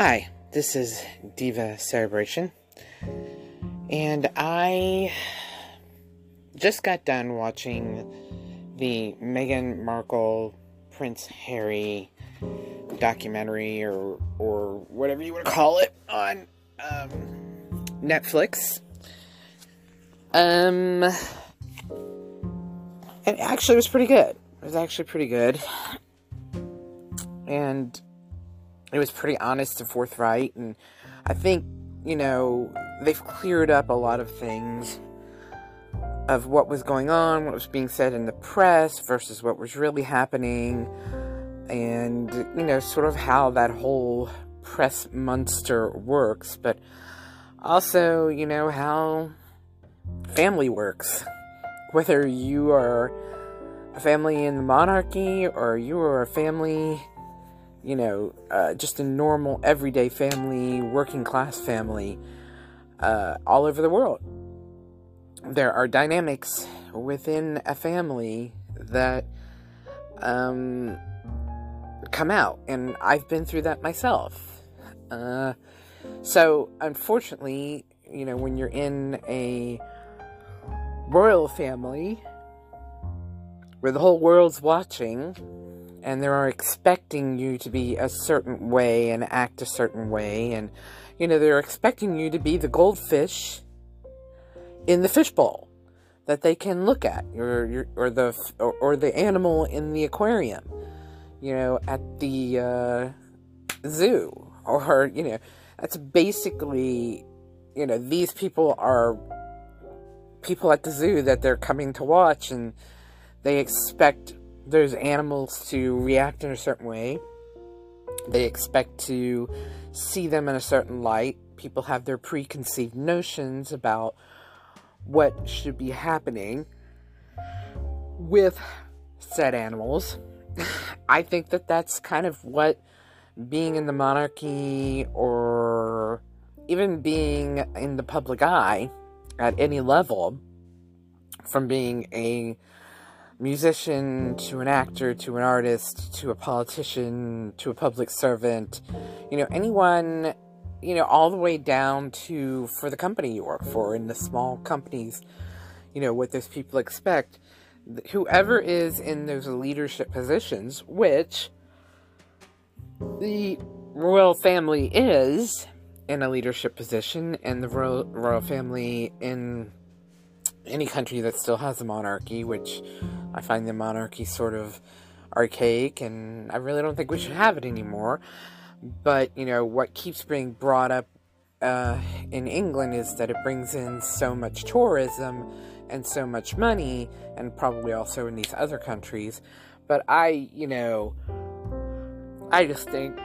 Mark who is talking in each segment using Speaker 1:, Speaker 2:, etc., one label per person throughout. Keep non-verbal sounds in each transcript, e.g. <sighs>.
Speaker 1: Hi, this is Diva Celebration, and I just got done watching the Meghan Markle Prince Harry documentary or or whatever you want to call it on um, Netflix. Um, and actually, it was pretty good. It was actually pretty good, and it was pretty honest and forthright. And I think you know they've cleared up a lot of things of what was going on, what was being said in the press versus what was really happening, and you know, sort of how that whole press monster works, but also, you know, how family works. Whether you are a family in the monarchy or you are a family, you know, uh, just a normal, everyday family, working class family, uh, all over the world there are dynamics within a family that um, come out, and I've been through that myself. Uh, so, unfortunately, you know, when you're in a royal family where the whole world's watching and they are expecting you to be a certain way and act a certain way, and you know, they're expecting you to be the goldfish in the fishbowl that they can look at, or or the or, or, the animal in the aquarium, you know, at the uh, zoo, or you know, that's basically, you know, these people are people at the zoo that they're coming to watch, and they expect those animals to react in a certain way. They expect to see them in a certain light. People have their preconceived notions about what should be happening with said animals. <laughs> I think that that's kind of what being in the monarchy or even being in the public eye at any level, from being a musician to an actor to an artist to a politician to a public servant, you know, anyone you know, all the way down to for the company you work for in the small companies, you know, what those people expect. Whoever is in those leadership positions, which the royal family is in a leadership position, and the royal, royal family in any country that still has a monarchy, which I find the monarchy sort of archaic, and I really don't think we should have it anymore. But, you know, what keeps being brought up uh, in England is that it brings in so much tourism and so much money, and probably also in these other countries. But I, you know, I just think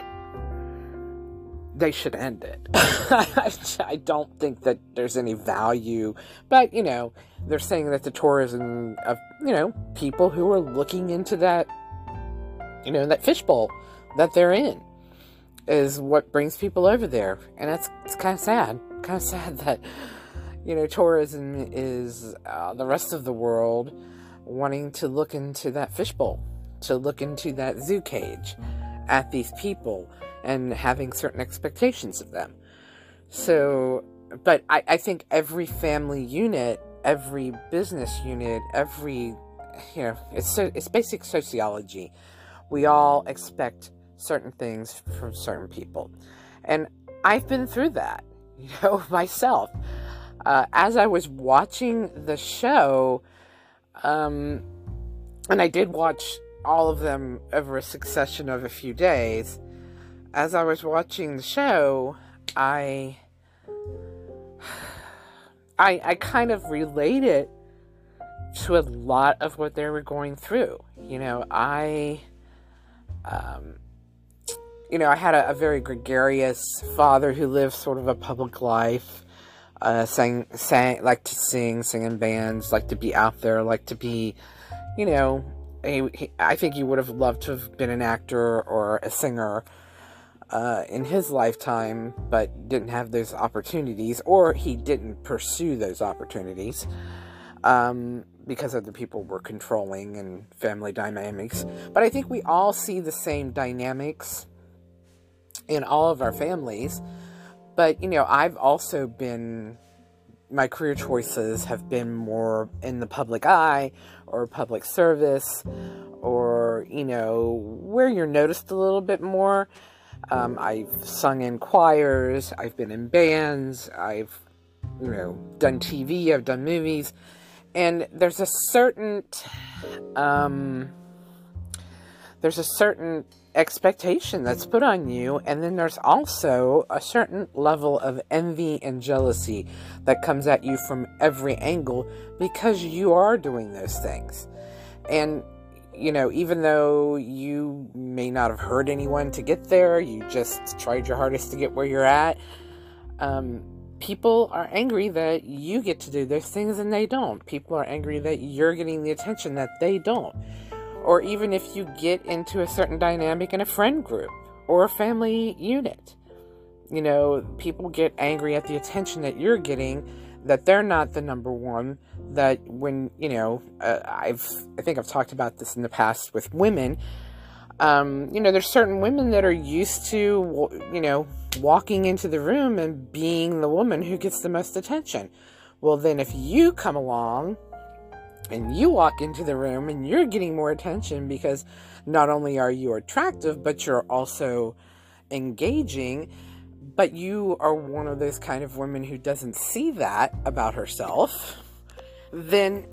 Speaker 1: they should end it. <laughs> I don't think that there's any value, but you know, they're saying that the tourism of you know people who are looking into that, you know, that fishbowl that they're in is what brings people over there, and that's it's kind of sad. Kind of sad that you know tourism is uh, the rest of the world wanting to look into that fishbowl, to look into that zoo cage, at these people, and having certain expectations of them. So, but I, I think every family unit, every business unit, every you know, it's so, it's basic sociology. We all expect certain things from certain people. And I've been through that, <laughs> you know, myself. Uh, as I was watching the show, um, and I did watch all of them over a succession of a few days, as I was watching the show, I. <sighs> I, I kind of related to a lot of what they were going through. You know, I um, you know, I had a, a, very gregarious father who lived sort of a public life, uh, sang, sang, liked to sing, sing in bands, liked to be out there, liked to be, you know, he, he, I think he would have loved to have been an actor or a singer uh, in his lifetime, but didn't have those opportunities, or he didn't pursue those opportunities. Um, because other people were controlling and family dynamics. But I think we all see the same dynamics in all of our families. But, you know, I've also been, my career choices have been more in the public eye or public service or, you know, where you're noticed a little bit more. Um, I've sung in choirs, I've been in bands, I've, you know, done TV, I've done movies, and there's a certain, um, there's a certain expectation that's put on you, and then there's also a certain level of envy and jealousy that comes at you from every angle because you are doing those things. And you know, even though you may not have hurt anyone to get there, you just tried your hardest to get where you're at. Um, people are angry that you get to do those things and they don't. People are angry that you're getting the attention that they don't. Or even if you get into a certain dynamic in a friend group or a family unit, you know, people get angry at the attention that you're getting that they're not the number one that when you know uh, i've i think i've talked about this in the past with women. Um, you know there's certain women that are used to you know walking into the room and being the woman who gets the most attention. Well then if you come along and you walk into the room and you're getting more attention because not only are you attractive but you're also engaging but you are one of those kind of women who doesn't see that about herself, then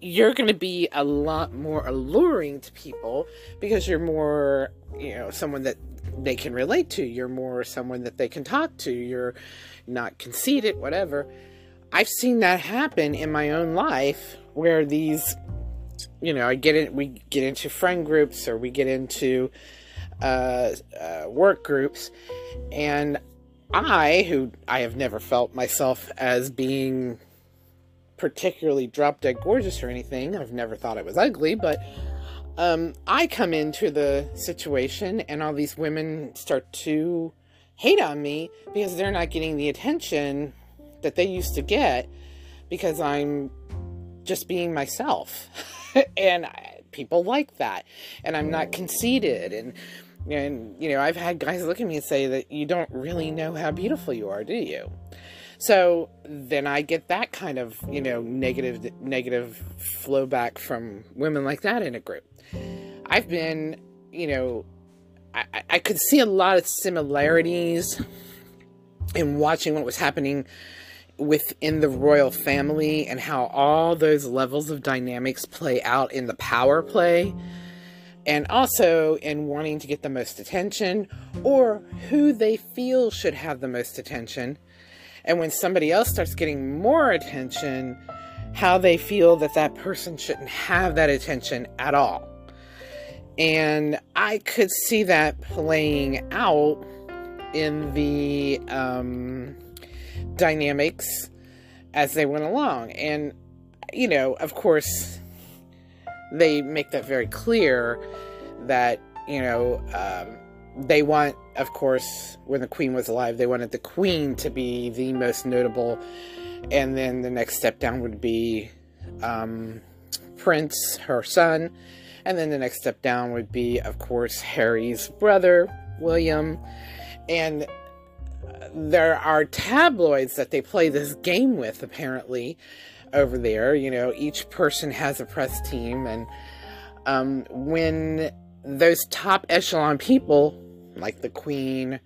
Speaker 1: you're going to be a lot more alluring to people because you're more, you know, someone that they can relate to. You're more someone that they can talk to. You're not conceited, whatever. I've seen that happen in my own life where these, you know, I get in, we get into friend groups or we get into uh, uh, work groups, and I, who I have never felt myself as being particularly drop dead gorgeous or anything, I've never thought it was ugly, but um, I come into the situation and all these women start to hate on me because they're not getting the attention that they used to get because I'm just being myself. <laughs> and I, people like that. And I'm not conceited. And and, you know, I've had guys look at me and say that you don't really know how beautiful you are, do you? So then I get that kind of, you know, negative, negative flow back from women like that in a group. I've been, you know, I, I could see a lot of similarities in watching what was happening within the royal family and how all those levels of dynamics play out in the power play and also in wanting to get the most attention or who they feel should have the most attention. And when somebody else starts getting more attention, how they feel that that person shouldn't have that attention at all. And I could see that playing out in the um, dynamics as they went along. And, you know, of course, they make that very clear that, you know, um, they want, of course, when the queen was alive, they wanted the queen to be the most notable. And then the next step down would be um, Prince, her son. And then the next step down would be, of course, Harry's brother, William. And there are tabloids that they play this game with, apparently, over there. You know, each person has a press team, and um, when those top echelon people, like the queen,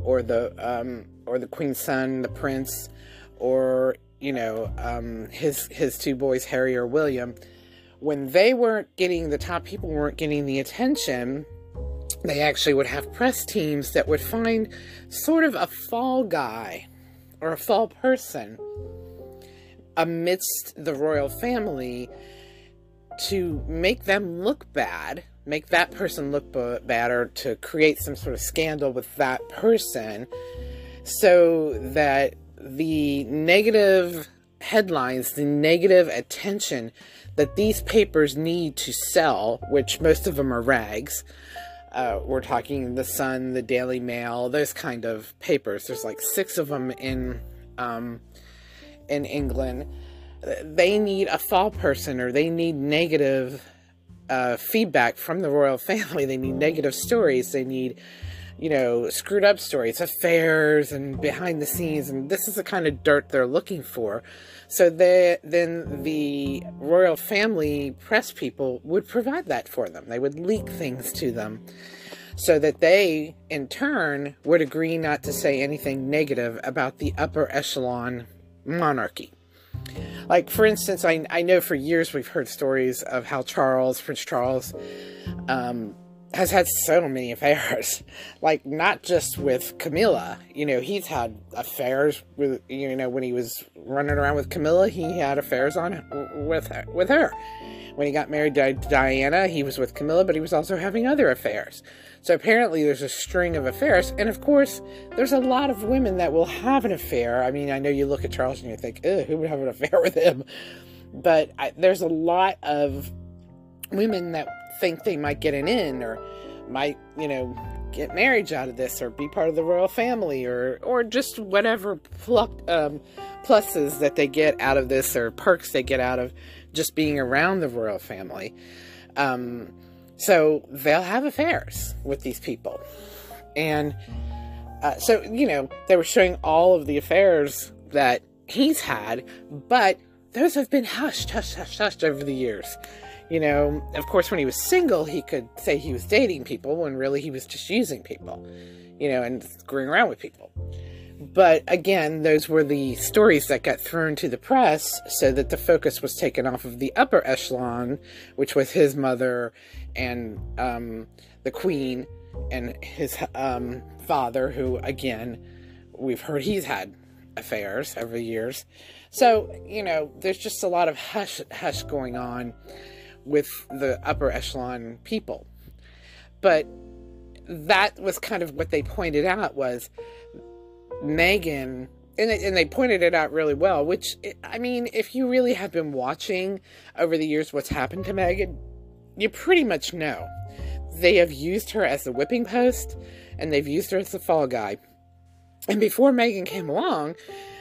Speaker 1: or the um, or the queen's son, the prince, or you know um, his his two boys, Harry or William, when they weren't getting the top people weren't getting the attention. They actually would have press teams that would find sort of a fall guy or a fall person amidst the royal family to make them look bad, make that person look bad, or to create some sort of scandal with that person so that the negative headlines, the negative attention that these papers need to sell, which most of them are rags. Uh, we're talking the Sun, the Daily Mail, those kind of papers. There's like six of them in um, in England, they need a fall person or they need negative uh, feedback from the royal <laughs> family. They need negative stories. They need, you know, screwed up stories, affairs and behind the scenes, and this is the kind of dirt they're looking for. So they, then the royal family press people would provide that for them. They would leak things to them so that they, in turn, would agree not to say anything negative about the upper echelon monarchy. Like, for instance, I, I know for years we've heard stories of how Charles, Prince Charles, um, has had so many affairs. <laughs> Like, not just with Camilla. You know, he's had affairs with, you know, when he was running around with Camilla, he had affairs on with her, with her. When he got married to Diana, he was with Camilla, but he was also having other affairs. So apparently there's a string of affairs. And of course, there's a lot of women that will have an affair. I mean, I know you look at Charles and you think, who would have an affair <laughs> with him? But I, there's a lot of women that think they might get an in or might, you know, get marriage out of this or be part of the royal family or or just whatever pluck, um, pluses that they get out of this or perks they get out of just being around the royal family. Um, so they'll have affairs with these people. And uh, so, you know, they were showing all of the affairs that he's had, but those have been hushed, hushed, hushed, hushed over the years. You know, of course, when he was single, he could say he was dating people when really he was just using people, you know, and screwing around with people. But again, those were the stories that got thrown to the press so that the focus was taken off of the upper echelon, which was his mother and um, the queen and his um, father, who, again, we've heard he's had affairs over the years. So, you know, there's just a lot of hush hush going on with the upper echelon people. But that was kind of what they pointed out was Meghan and they, and they pointed it out really well, which, I mean, if you really have been watching over the years what's happened to Meghan, you pretty much know. They have used her as the whipping post, and they've used her as the fall guy. And before Meghan came along,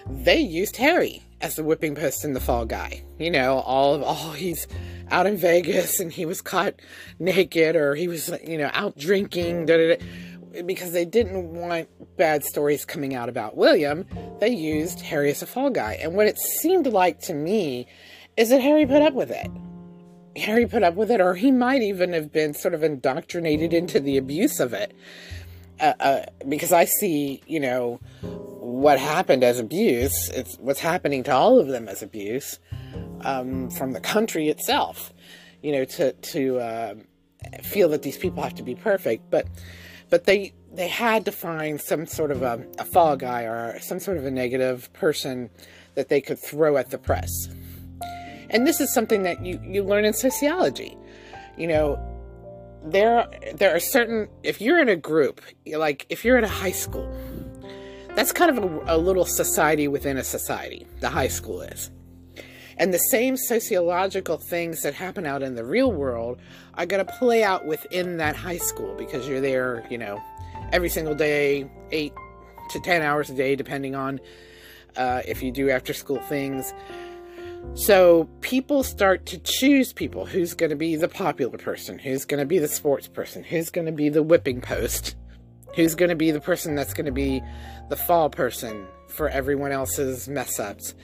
Speaker 1: they used Harry as the whipping post and the fall guy. You know, all of all he's out in Vegas and he was caught naked or he was, you know, out drinking. Da, da, da because they didn't want bad stories coming out about William, they used Harry as a fall guy. And what it seemed like to me is that Harry put up with it. Harry put up with it, or he might even have been sort of indoctrinated into the abuse of it. Uh, uh, because I see, you know, what happened as abuse. It's what's happening to all of them as abuse um, from the country itself. You know, to to uh, feel that these people have to be perfect, but but they they had to find some sort of a, a fall guy or some sort of a negative person that they could throw at the press. And this is something that you, you learn in sociology. You know, there there are certain if you're in a group, like if you're in a high school, that's kind of a, a little society within a society. The high school is. And the same sociological things that happen out in the real world are going to play out within that high school because you're there, you know, every single day, eight to 10 hours a day, depending on uh, if you do after school things. So people start to choose people. Who's going to be the popular person, who's going to be the sports person, who's going to be the whipping post, who's going to be the person that's going to be the fall person for everyone else's mess ups?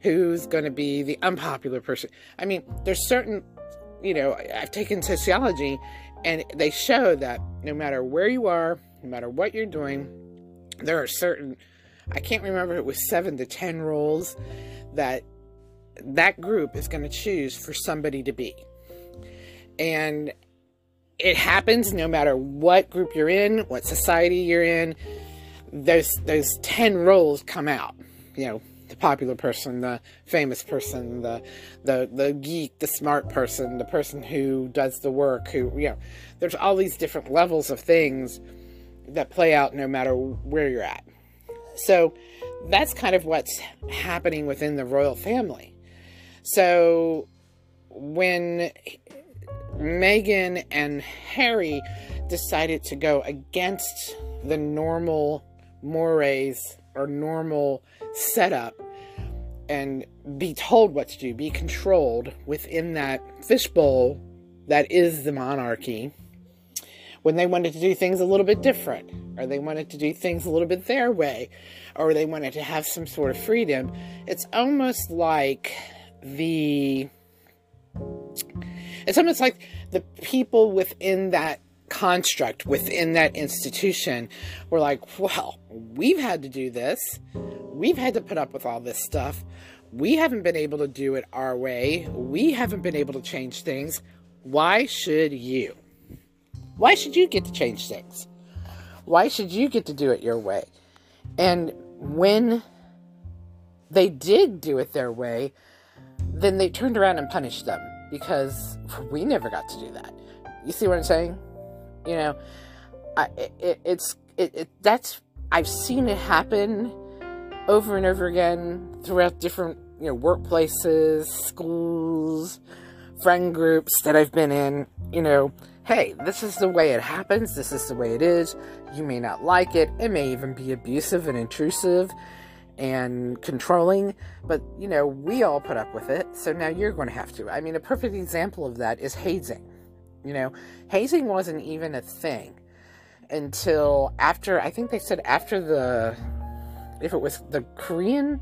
Speaker 1: Who's going to be the unpopular person. I mean, there's certain, you know, I've taken sociology and they show that no matter where you are, no matter what you're doing, there are certain, I can't remember it was seven to 10 roles that that group is going to choose for somebody to be. And it happens no matter what group you're in, what society you're in, those those 10 roles come out. You know, the popular person, the famous person, the the the geek, the smart person, the person who does the work, who you know, there's all these different levels of things that play out no matter where you're at. So that's kind of what's happening within the royal family. So when Meghan and Harry decided to go against the normal mores or normal setup and be told what to do, be controlled within that fishbowl that is the monarchy. when they wanted to do things a little bit different, or they wanted to do things a little bit their way, or they wanted to have some sort of freedom. It's almost like the it's almost like the people within that construct, within that institution, were like, well, we've had to do this. We've had to put up with all this stuff. We haven't been able to do it our way. We haven't been able to change things. Why should you? Why should you get to change things? Why should you get to do it your way? And when they did do it their way, then they turned around and punished them because we never got to do that. You see what I'm saying? You know, I, it, it's it, it that's I've seen it happen over and over again throughout different you know workplaces, schools, friend groups that I've been in. You know, hey, this is the way it happens. This is the way it is. You may not like it. It may even be abusive and intrusive and controlling, but you know, we all put up with it, so now you're going to have to. I mean, a perfect example of that is hazing. You know, hazing wasn't even a thing until after, I think they said after the, if it was the Korean,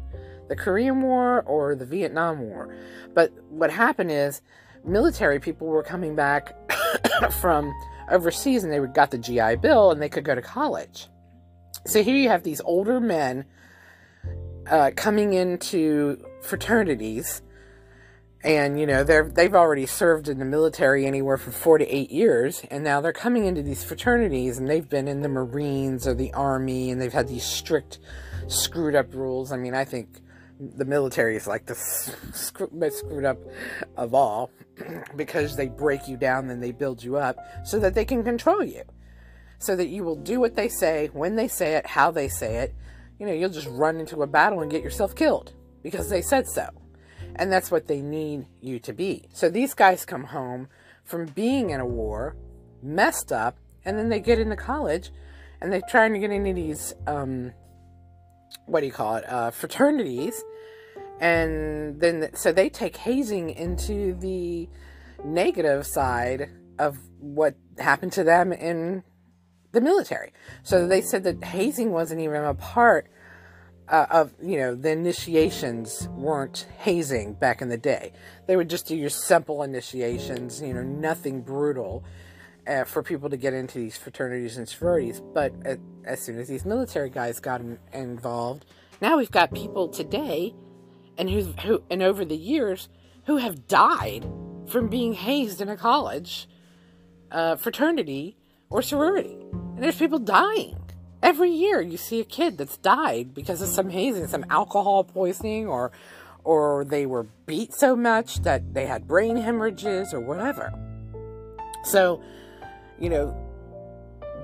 Speaker 1: the Korean War or the Vietnam War. But what happened is military people were coming back <coughs> from overseas and they got the GI Bill and they could go to college. So here you have these older men uh, coming into fraternities, and you know they're they've already served in the military anywhere from four to eight years, and now they're coming into these fraternities, and they've been in the Marines or the Army, and they've had these strict, screwed up rules. I mean, I think the military is like the most screwed up of all <clears throat> because they break you down and they build you up so that they can control you. So that you will do what they say when they say it how they say it you know, you'll just run into a battle and get yourself killed because they said so. And that's what they need you to be. So these guys come home from being in a war, messed up, and then they get into college and they're trying to get into these, um, what do you call it, uh, fraternities. And then, so they take hazing into the negative side of what happened to them in the military. So they said that hazing wasn't even a part uh, of, you know, the initiations weren't hazing back in the day. They would just do your simple initiations, you know, nothing brutal uh, for people to get into these fraternities and sororities. But uh, as soon as these military guys got in, involved, now we've got people today and who, who and over the years who have died from being hazed in a college uh, fraternity or sorority. And there's people dying. Every year you see a kid that's died because of some hazing, some alcohol poisoning, or or they were beat so much that they had brain hemorrhages or whatever. So, you know,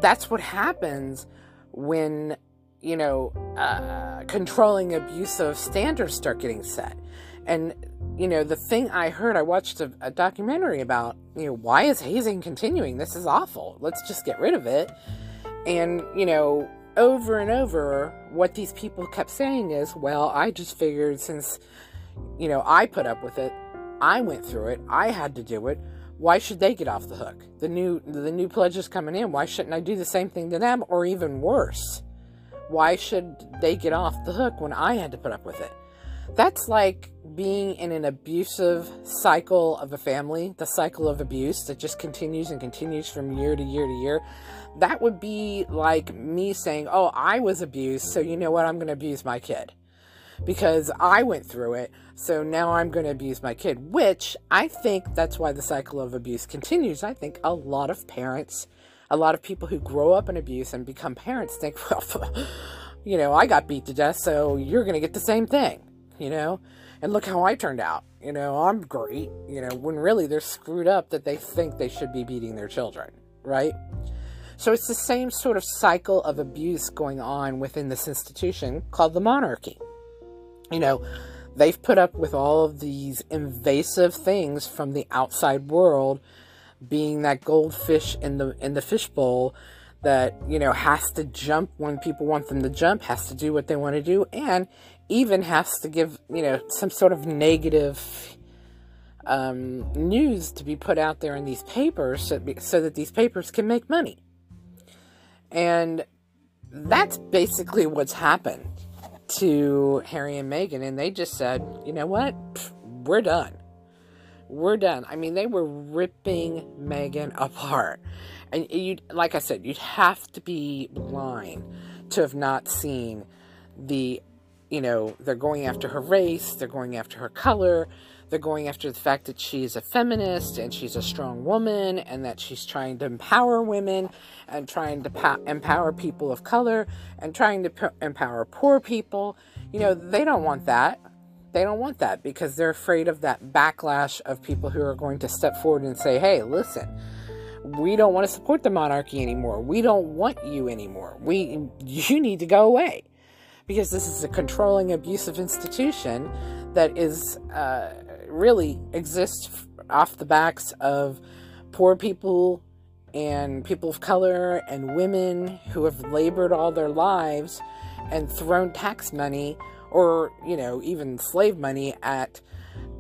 Speaker 1: that's what happens when, you know, uh, controlling abusive standards start getting set. And you know, the thing I heard, I watched a, a, documentary about, you know, why is hazing continuing? This is awful. Let's just get rid of it. And, you know, over and over, what these people kept saying is, well, I just figured since, you know, I put up with it, I went through it, I had to do it. Why should they get off the hook? The new the new pledges coming in. Why shouldn't I do the same thing to them, or even worse? Why should they get off the hook when I had to put up with it? That's like being in an abusive cycle of a family, the cycle of abuse that just continues and continues from year to year to year. That would be like me saying, Oh, I was abused, so you know what? I'm going to abuse my kid because I went through it, so now I'm going to abuse my kid, which I think that's why the cycle of abuse continues. I think a lot of parents, a lot of people who grow up in abuse and become parents think, <laughs> well, <laughs> you know, I got beat to death, so you're going to get the same thing you know? And look how I turned out. You know, I'm great, you know, when really they're screwed up that they think they should be beating their children, right? So it's the same sort of cycle of abuse going on within this institution called the monarchy. You know, they've put up with all of these invasive things from the outside world being that goldfish in the in the fishbowl that you know has to jump when people want them to jump has to do what they want to do and even has to give, you know, some sort of negative um, news to be put out there in these papers so, so that these papers can make money. And that's basically what's happened to Harry and Meghan. And they just said, you know what? We're done. We're done. I mean, they were ripping Meghan apart. And you, like I said, you'd have to be blind to have not seen the, you know, they're going after her race, they're going after her color, they're going after the fact that she's a feminist and she's a strong woman and that she's trying to empower women and trying to empower people of color and trying to empower poor people. You know, they don't want that. They don't want that because they're afraid of that backlash of people who are going to step forward and say, hey, listen, we don't want to support the monarchy anymore. We don't want you anymore. We you need to go away. Because this is a controlling abusive institution that is uh, really exists off the backs of poor people and people of color and women who have labored all their lives and thrown tax money or, you know, even slave money at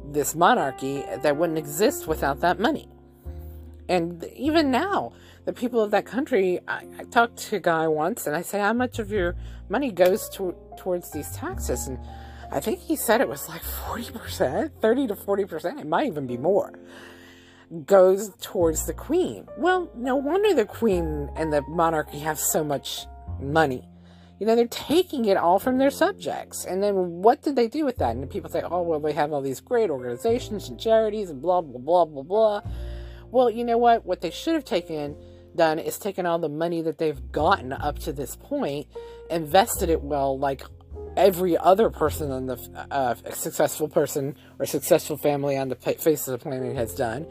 Speaker 1: this monarchy that wouldn't exist without that money. And even now, the people of that country, I, I talked to a guy once and I said, How much of your money goes to, towards these taxes? And I think he said it was like 40%, 30 to 40%, it might even be more, goes towards the queen. Well, no wonder the queen and the monarchy have so much money. You know, they're taking it all from their subjects. And then what did they do with that? And people say, oh, well, they have all these great organizations and charities and blah, blah, blah, blah, blah. Well, you know what? What they should have taken done is taken all the money that they've gotten up to this point, invested it well, like every other person on the uh, successful person or successful family on the face of the planet has done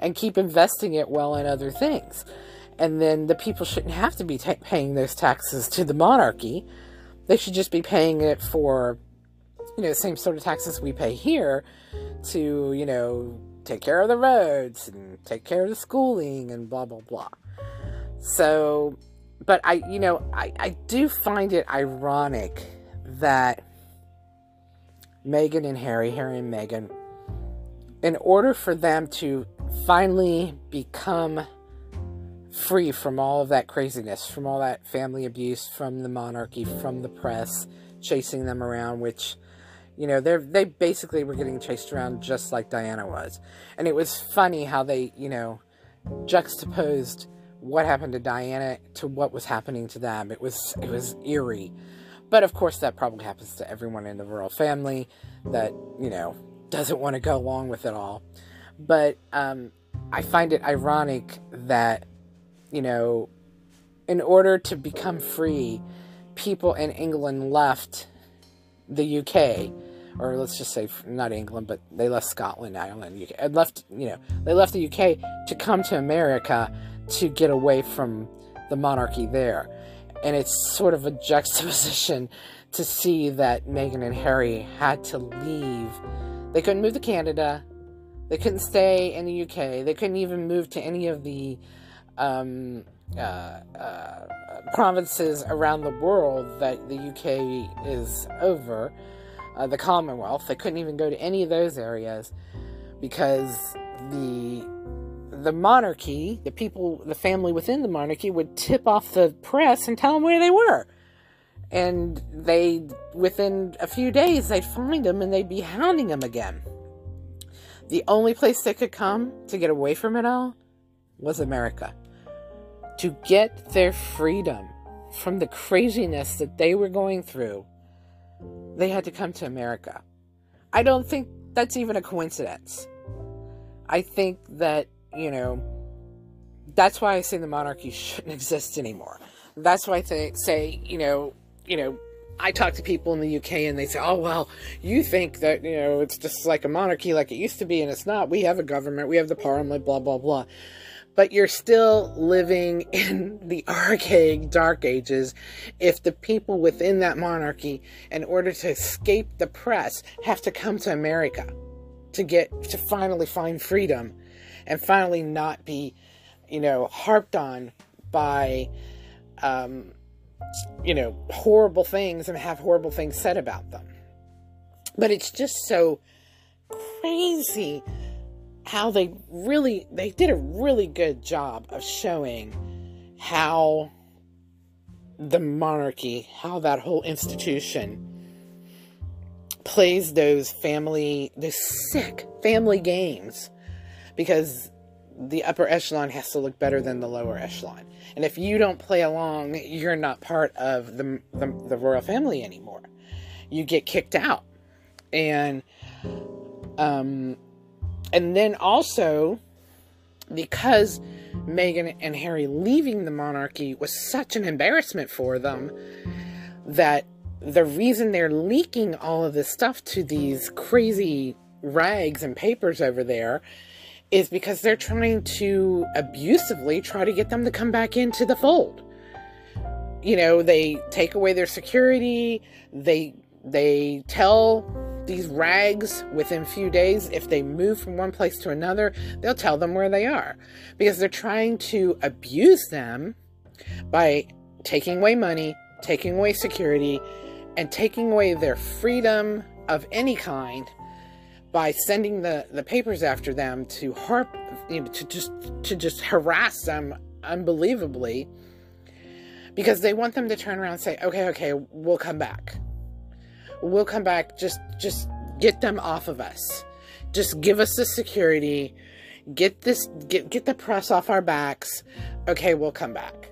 Speaker 1: and keep investing it well in other things. And then the people shouldn't have to be paying those taxes to the monarchy. They should just be paying it for you know the same sort of taxes we pay here to you know take care of the roads and take care of the schooling and blah blah blah. So but i you know i i do find it ironic that Meghan and Harry, Harry and Meghan, in order for them to finally become free from all of that craziness, from all that family abuse, from the monarchy, from the press, chasing them around, which, you know, they they basically were getting chased around just like Diana was. And it was funny how they, you know, juxtaposed what happened to Diana to what was happening to them. It was it was eerie. But of course, that probably happens to everyone in the royal family that, you know, doesn't want to go along with it all. But um, I find it ironic that, you know, in order to become free, people in England left the UK, or let's just say not England, but they left Scotland, Ireland, UK, left, you know, they left the UK to come to America to get away from the monarchy there. And it's sort of a juxtaposition <laughs> to see that Meghan and Harry had to leave. They couldn't move to Canada. They couldn't stay in the UK. They couldn't even move to any of the um, uh, uh, provinces around the world that the UK is over, uh, the Commonwealth. They couldn't even go to any of those areas because the the monarchy, the people, the family within the monarchy would tip off the press and tell them where they were. And they, within a few days, they'd find them and they'd be hounding them again. The only place they could come to get away from it all was America. To get their freedom from the craziness that they were going through, they had to come to America. I don't think that's even a coincidence. I think that you know, that's why I say the monarchy <laughs> shouldn't exist anymore. That's why I say, you know, you know, I talk to people in the UK and they say, oh, well, you think that, you know, it's just like a monarchy like it used to be, and it's not. We have a government, we have the parliament, blah, blah, blah. But you're still living <laughs> in the archaic dark ages if the people within that monarchy, in order to escape the press, have to come to America to get, to finally find freedom and finally not be, you know, harped on by, um, you know, horrible things and have horrible things said about them. But it's just so crazy how they really they did a really good job of showing how the monarchy, how that whole institution plays those family, those sick family games because the upper echelon has to look better than the lower echelon. And if you don't play along, you're not part of the, the, the royal family anymore. You get kicked out. And, um, and then also, because Meghan and Harry leaving the monarchy was such an embarrassment for them that the reason they're leaking all of this stuff to these crazy rags and papers over there is because they're trying to abusively try to get them to come back into the fold. You know, they take away their security, they they tell these rags within a few days if they move from one place to another, they'll tell them where they are because they're trying to abuse them by taking away money, taking away security, and taking away their freedom of any kind by sending the, the papers after them to harp you know, to just to just harass them unbelievably because they want them to turn around and say okay okay we'll come back. We'll come back. Just just get them off of us. Just give us the security. Get this get get the press off our backs. Okay we'll come back.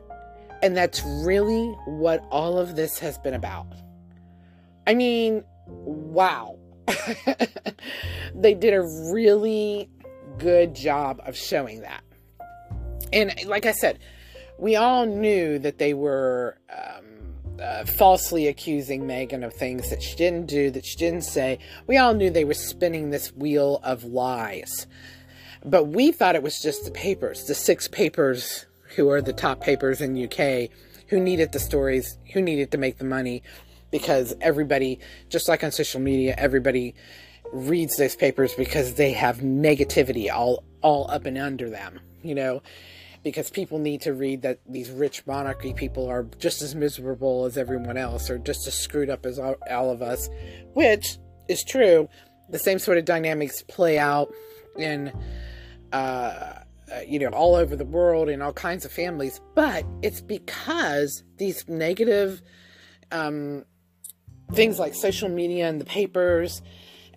Speaker 1: And that's really what all of this has been about. I mean wow <laughs> they did a really good job of showing that. And like I said, we all knew that they were um, uh, falsely accusing Meghan of things that she didn't do, that she didn't say. We all knew they were spinning this wheel of lies. But we thought it was just the papers, the six papers who are the top papers in UK, who needed the stories, who needed to make the money, because everybody, just like on social media, everybody reads those papers because they have negativity all all up and under them, you know, because people need to read that these rich monarchy people are just as miserable as everyone else or just as screwed up as all, all of us, which is true. The same sort of dynamics play out in uh, uh, you know, all over the world in all kinds of families, but it's because these negative um, things like social media and the papers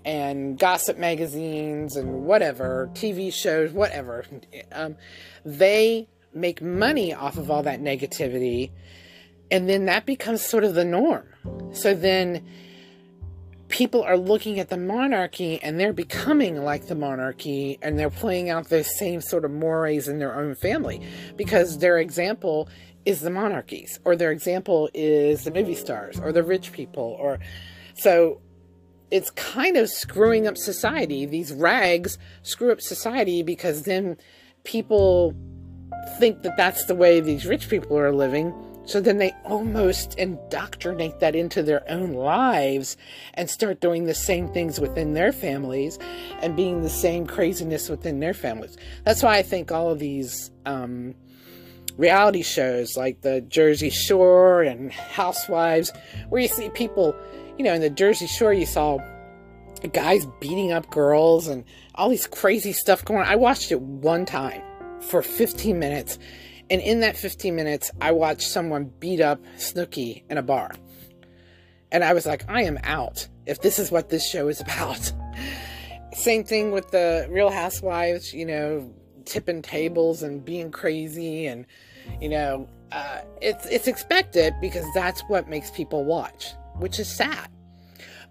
Speaker 1: and gossip magazines and whatever, TV shows, whatever, um, they make money off of all that negativity. And then that becomes sort of the norm. So then people are looking at the monarchy and they're becoming like the monarchy and they're playing out those same sort of mores in their own family because their example is the monarchies, or their example is the movie stars, or the rich people, or so it's kind of screwing up society. These rags screw up society because then people think that that's the way these rich people are living. So then they almost indoctrinate that into their own lives and start doing the same things within their families and being the same craziness within their families. That's why I think all of these um, reality shows like the Jersey Shore and Housewives, where you see people, you know, in the Jersey Shore, you saw guys beating up girls and all these crazy stuff going on. I watched it one time for 15 minutes, and in that 15 minutes, I watched someone beat up Snooki in a bar. And I was like, I am out if this is what this show is about. <laughs> Same thing with the Real Housewives, you know, tipping tables and being crazy and you know uh, it's it's expected because that's what makes people watch which is sad.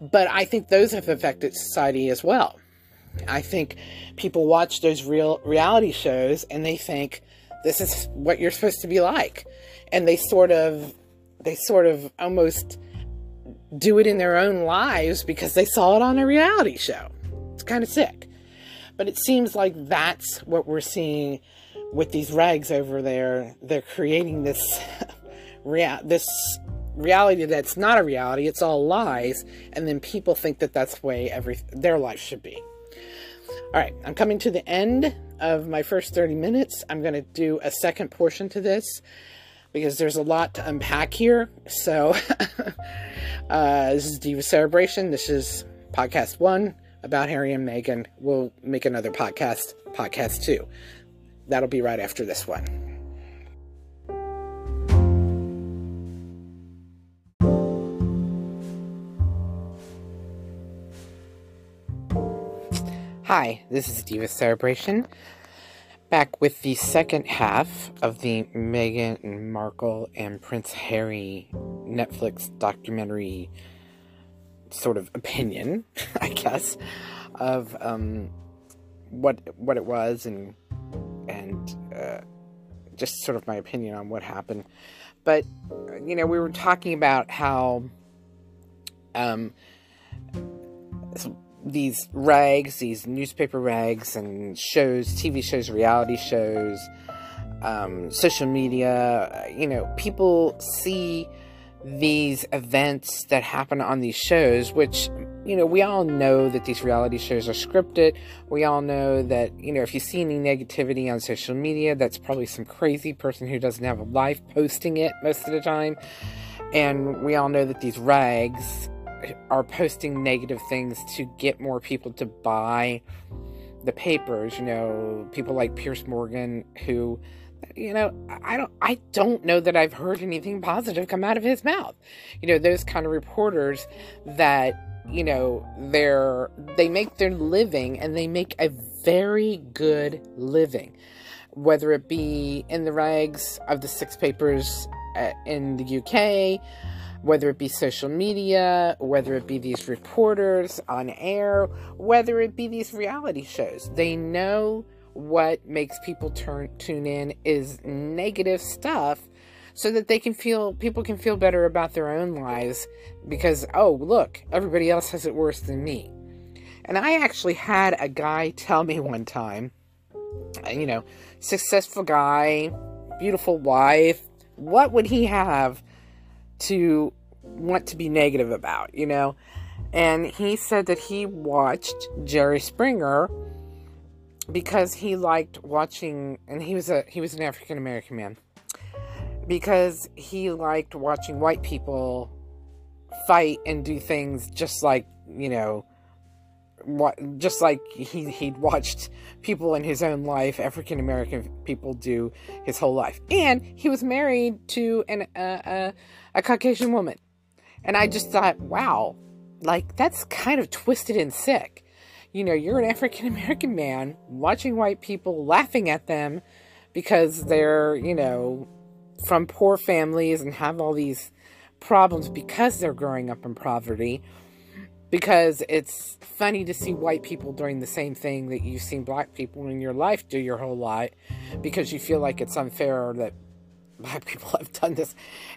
Speaker 1: But i think those have affected society as well. I think people watch those real reality shows and they think this is what you're supposed to be like. And they sort of they sort of almost do it in their own lives because they saw it on a reality show. It's kind of sick but it seems like that's what we're seeing with these rags over there. They're creating this <laughs> this reality that's not a reality. It's all lies, and then people think that that's the way every their life should be. All right, I'm coming to the end of my first 30 minutes. I'm going to do a second portion to this because there's a lot to unpack here. So, <laughs> uh, this is Diva Celebration. This is podcast one about Harry and Meghan, we'll make another podcast, podcast two. That'll be right after this one. Hi, this is Diva Celebration. Back with the second half of the Meghan Markle and Prince Harry Netflix documentary sort of opinion, <laughs> I guess, of um, what what it was and and uh, just sort of my opinion on what happened. But you know, we were talking about how um, these rags, these newspaper rags, and shows, TV shows, reality shows, um, social media, you know, people see these events that happen on these shows, which, you know, we all know that these reality shows are scripted. We all know that, you know, if you see any negativity on social media, that's probably some crazy person who doesn't have a life posting it most of the time. And we all know that these rags are posting negative things to get more people to buy the papers. You know, people like Piers Morgan who you know i don't i don't know that i've heard anything positive come out of his mouth you know those kind of reporters that you know they're they make their living and they make a very good living whether it be in the rags of the six papers uh, in the uk whether it be social media, whether it be these reporters on air, whether it be these reality shows. They know what makes people turn tune in is negative stuff so that they can feel people can feel better about their own lives because oh look everybody else has it worse than me and i actually had a guy <laughs> tell me one time uh, you know successful guy beautiful wife what would he have to want to be negative about, you know? And he said that he watched Jerry Springer because he liked watching and he was a he was an African American man. Because he liked watching white people fight and do things just like, you know, what just like he he'd watched people in his own life African American people do his whole life. And he was married to an uh, a Caucasian woman. And I just thought wow like that's kind of twisted and sick you know you're an African American man watching white people laughing at them because they're you know from poor families and have all these problems because they're growing up in poverty. Because it's funny to see white people doing the same thing that you've seen black people in your life do your whole life because you feel like it's unfair that black people have done this.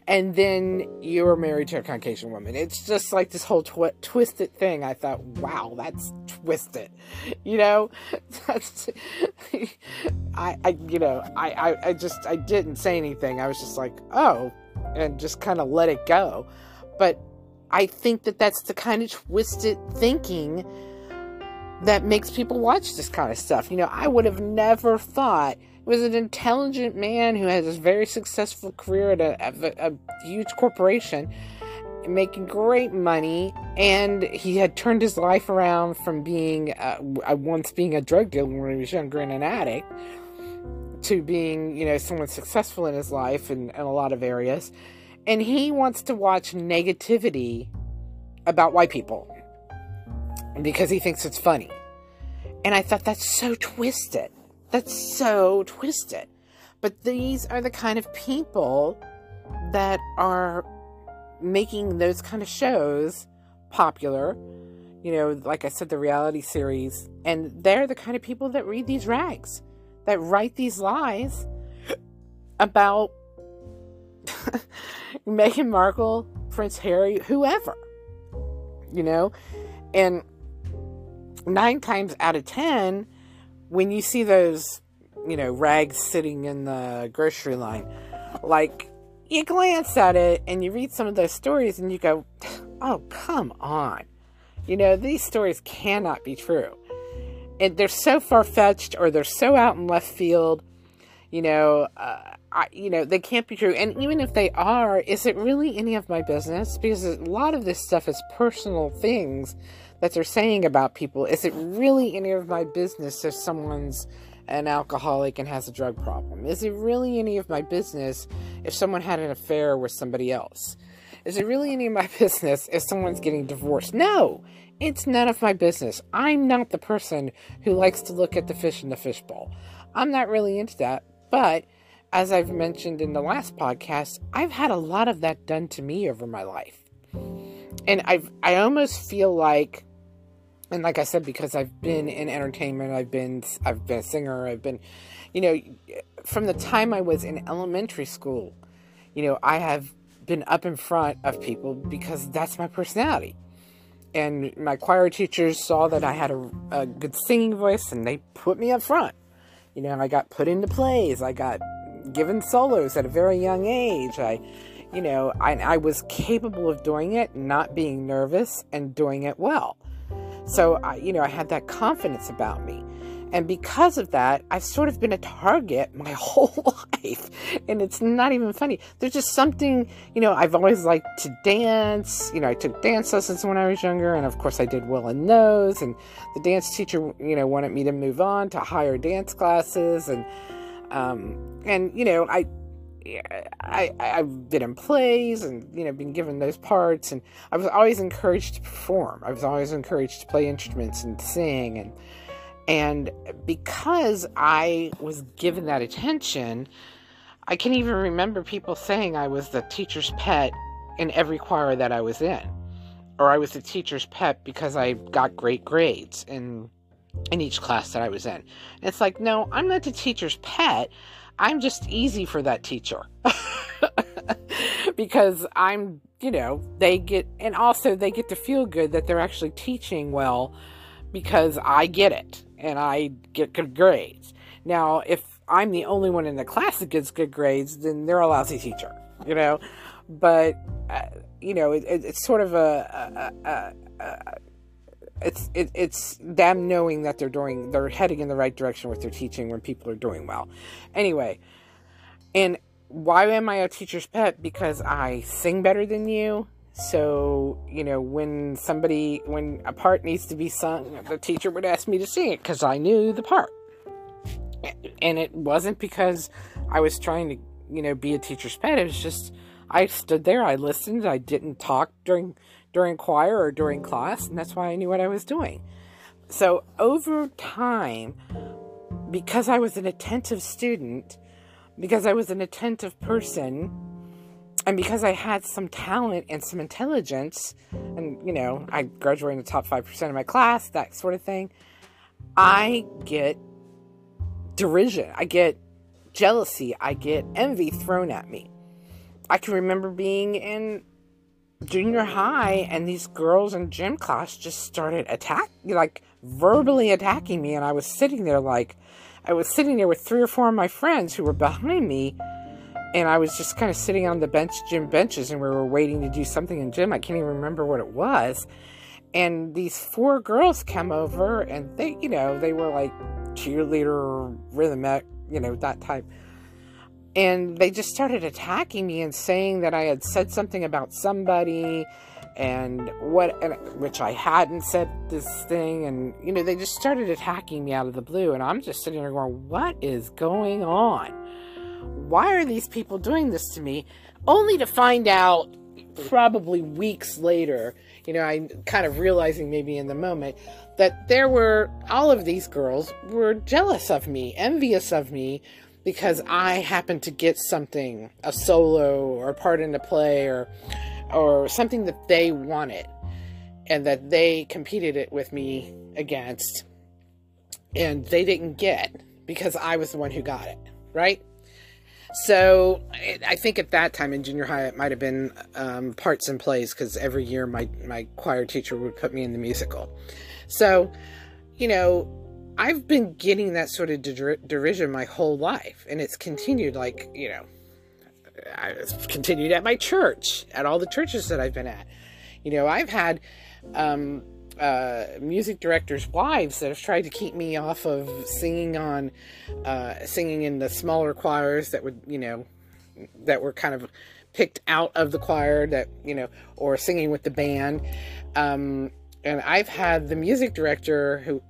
Speaker 1: And then you're married to a caucasian woman. It's just like this whole twi twisted thing. I thought wow that's twisted <laughs> you know? <laughs> That's I, I you know I, I i just i didn't say anything. I was just like oh and just kind of let it go. But I think that that's the kind of twisted thinking that makes people watch this kind of stuff. You know, I would have never thought was an intelligent man who has a very successful career at a, a, a huge corporation, making great money, and he had turned his life around from being uh, once being a drug dealer when he was younger and an addict to being, you know, someone successful in his life in, in a lot of areas and he wants to watch negativity about white people because he thinks it's funny. And I thought that's so twisted. That's so twisted. But these are the kind of people that are making those kind of shows popular. You know, like I said, the reality series. And they're the kind of people that read these rags, that write these lies about <laughs> Meghan Markle, Prince Harry, whoever. You know? And nine times out of ten, when you see those, you know, rags sitting in the grocery line, like, you glance at it and you read some of those stories and you go, oh, come on. You know, these stories cannot be true. And they're so far fetched or they're so out in left field. You know, uh, I, you know, they can't be true. And even if they are, is it really any of my business? Because a lot of this stuff is personal things that they're saying about people. Is it really any of my business if someone's an alcoholic and has a drug problem? Is it really any of my business if someone had an affair with somebody else? Is it really any of my <laughs> business if someone's getting divorced? No, It's none of my business. I'm not the person who likes to look at the fish in the fishbowl. I'm not really into that. But as I've mentioned in the last podcast, I've had a lot of that done to me over my life. And I've I almost feel like and like I said, because I've been in entertainment, I've been I've been a singer, I've been, you know, from the time I was in elementary school, you know, I have been up in front of people because that's my personality. And my choir teachers saw that I had a, a good singing voice, and they put me up front. You know, I got put into plays. I got given solos at a very young age. I, you know, I, I was capable of doing it, not being nervous, and doing it well. So, I, you know, I had that confidence about me. And because of that, I've sort of been a target my <laughs> whole life. And it's not even funny. There's just something, you know, I've always liked to dance. You know, I took dance lessons when I was younger. And of course, I did well in those. And the dance teacher, you know, wanted me to move on to higher dance classes. And, um, and, you know, I, I, I've been in plays and, you know, been given those parts. And I was always encouraged to perform. I was always encouraged to play instruments and sing. And, and because I was given that attention, I can even remember people saying I was the teacher's pet in every choir that I was in. Or I was the teacher's pet because I got great grades in in each class that I was in. And it's like, no, I'm not the teacher's pet. I'm just easy for that teacher. <laughs> because I'm, you know, they get, and also they get to feel good that they're actually teaching well because I get it and I get good grades. Now, if I'm the only one in the class that gets good grades, then they're a lousy teacher, you know? But, uh, you know, it, it, it's sort of a, a, a, a it's it, it's them knowing that they're doing they're heading in the right direction with their teaching when people are doing well. Anyway and why am i a teacher's pet? Because i sing better than you. So you know when somebody when a part needs to be sung the teacher would ask me to sing it because i knew the part. And it wasn't because i was trying to you know be a teacher's pet. It was just i stood there i listened i didn't talk during during choir or during class, and that's why I knew what I was doing. So over time, because I was an attentive student, because I was an attentive person, and because I had some talent and some intelligence, and you know, I graduated in the top 5% of my class, that sort of thing, I get derision, I get jealousy, I get envy thrown at me. I can remember being in junior high and these girls in gym class just started attacking like verbally attacking me. And I was sitting there like I was sitting there with three or four of my friends who were behind me. And I was just kind of sitting on the bench gym benches and we were waiting to do something in gym. I can't even remember what it was. And these four girls come over and they you know they were like cheerleader rhythmic you know that type and they just started attacking me and saying that I had said something about somebody and what and, which I hadn't said this thing. And you know they just started attacking me out of the blue. And I'm just sitting there going what is going on? Why are these people doing this to me? Only to find out probably weeks later you know I'm kind of realizing maybe in the moment that there were all of these girls were jealous of me envious of me because I happened to get something, a solo or a part in a play or or something that they wanted and that they competed it with me against and they didn't get because I was the one who got it, right? So I think at that time in junior high, it might have been um, parts and plays because every year my, my choir teacher would put me in the musical. So, you know, I've been getting that sort of der derision my whole life, and it's continued like, you know, it's continued at my church, at all the churches that I've been at. You know, I've had um, uh, music directors' wives that have tried to keep me off of singing on, uh, singing in the smaller choirs that would, you know, that were kind of picked out of the choir that, you know, or singing with the band. Um, and I've had the music director who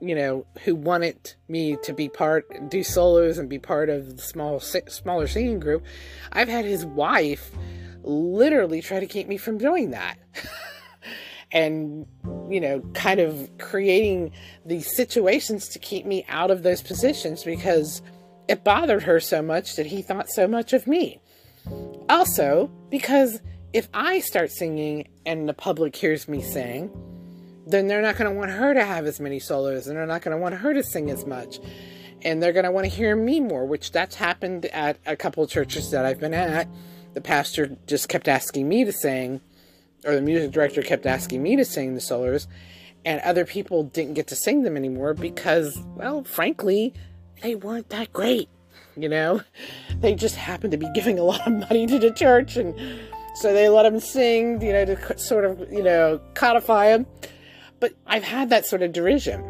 Speaker 1: you know, who wanted me to be part, do solos and be part of the small, smaller singing group, I've had his wife literally try to keep me from doing that. <laughs> and you know, kind of creating these situations to keep me out of those positions because it bothered her so much that he thought so much of me. Also, because if I start singing and the public hears me sing, then they're not going to want her to have as many solos and they're not going to want her to sing as much. And they're going to want to hear me more, which that's happened at a couple churches that I've been at. The pastor just kept asking me to sing, or the music director kept asking me to sing the solos, and other people didn't get to sing them anymore because, well, frankly, they weren't that great. You know, they just happened to be giving a lot of money to the church, and so they let them sing, you know, to sort of, you know, codify them. But I've had that sort of derision.